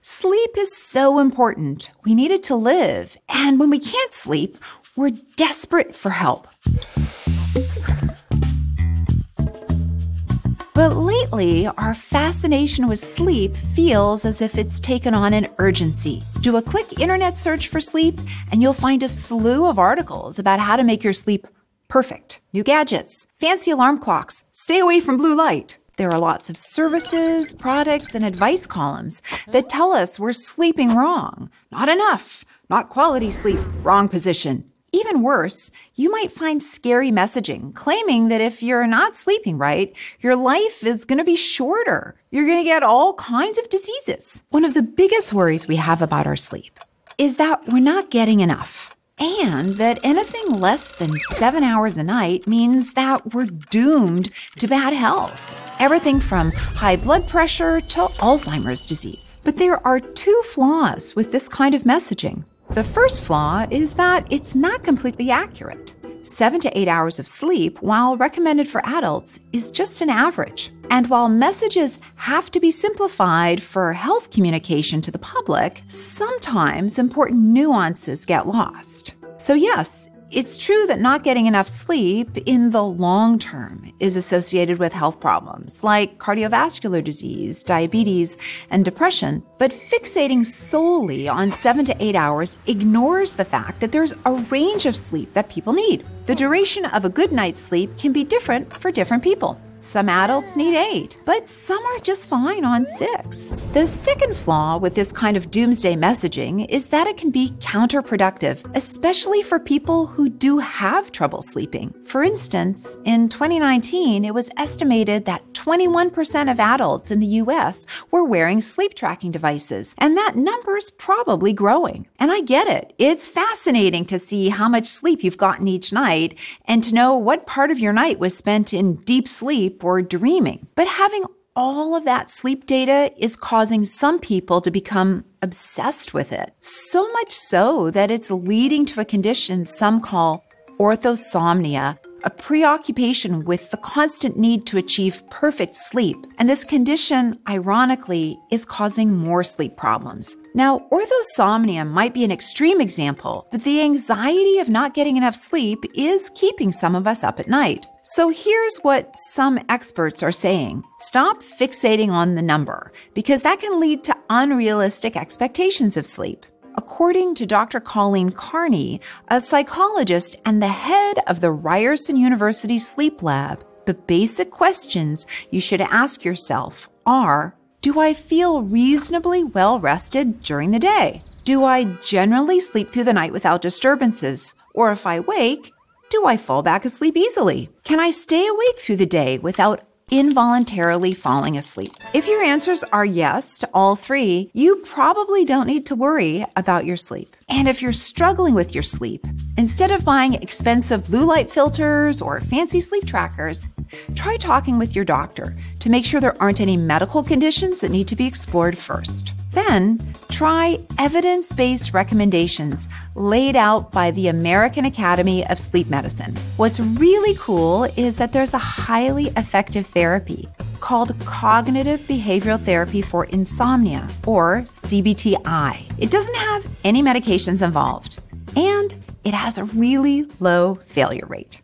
Sleep is so important. We need it to live. And when we can't sleep, we're desperate for help. But lately, our fascination with sleep feels as if it's taken on an urgency. Do a quick internet search for sleep, and you'll find a slew of articles about how to make your sleep perfect. New gadgets, fancy alarm clocks, stay away from blue light. There are lots of services, products, and advice columns that tell us we're sleeping wrong. Not enough, not quality sleep, wrong position. Even worse, you might find scary messaging claiming that if you're not sleeping right, your life is going to be shorter. You're going to get all kinds of diseases. One of the biggest worries we have about our sleep is that we're not getting enough. And that anything less than seven hours a night means that we're doomed to bad health. Everything from high blood pressure to Alzheimer's disease. But there are two flaws with this kind of messaging. The first flaw is that it's not completely accurate. Seven to eight hours of sleep, while recommended for adults, is just an average. And while messages have to be simplified for health communication to the public, sometimes important nuances get lost. So, yes, it's true that not getting enough sleep in the long term is associated with health problems like cardiovascular disease, diabetes, and depression. But fixating solely on seven to eight hours ignores the fact that there's a range of sleep that people need. The duration of a good night's sleep can be different for different people. Some adults need eight, but some are just fine on six. The second flaw with this kind of doomsday messaging is that it can be counterproductive, especially for people who do have trouble sleeping. For instance, in 2019, it was estimated that 21% of adults in the US were wearing sleep tracking devices, and that number is probably growing. And I get it. It's fascinating to see how much sleep you've gotten each night and to know what part of your night was spent in deep or dreaming. But having all of that sleep data is causing some people to become obsessed with it. So much so that it's leading to a condition some call orthosomnia, a preoccupation with the constant need to achieve perfect sleep. And this condition, ironically, is causing more sleep problems. Now, orthosomnia might be an extreme example, but the anxiety of not getting enough sleep is keeping some of us up at night. So here's what some experts are saying. Stop fixating on the number, because that can lead to unrealistic expectations of sleep. According to Dr. Colleen Carney, a psychologist and the head of the Ryerson University Sleep Lab, the basic questions you should ask yourself are Do I feel reasonably well rested during the day? Do I generally sleep through the night without disturbances? Or if I wake, do I fall back asleep easily? Can I stay awake through the day without involuntarily falling asleep? If your answers are yes to all three, you probably don't need to worry about your sleep. And if you're struggling with your sleep, instead of buying expensive blue light filters or fancy sleep trackers, try talking with your doctor to make sure there aren't any medical conditions that need to be explored first. Then try evidence based recommendations laid out by the American Academy of Sleep Medicine. What's really cool is that there's a highly effective therapy called Cognitive Behavioral Therapy for Insomnia, or CBTI. It doesn't have any medications involved, and it has a really low failure rate.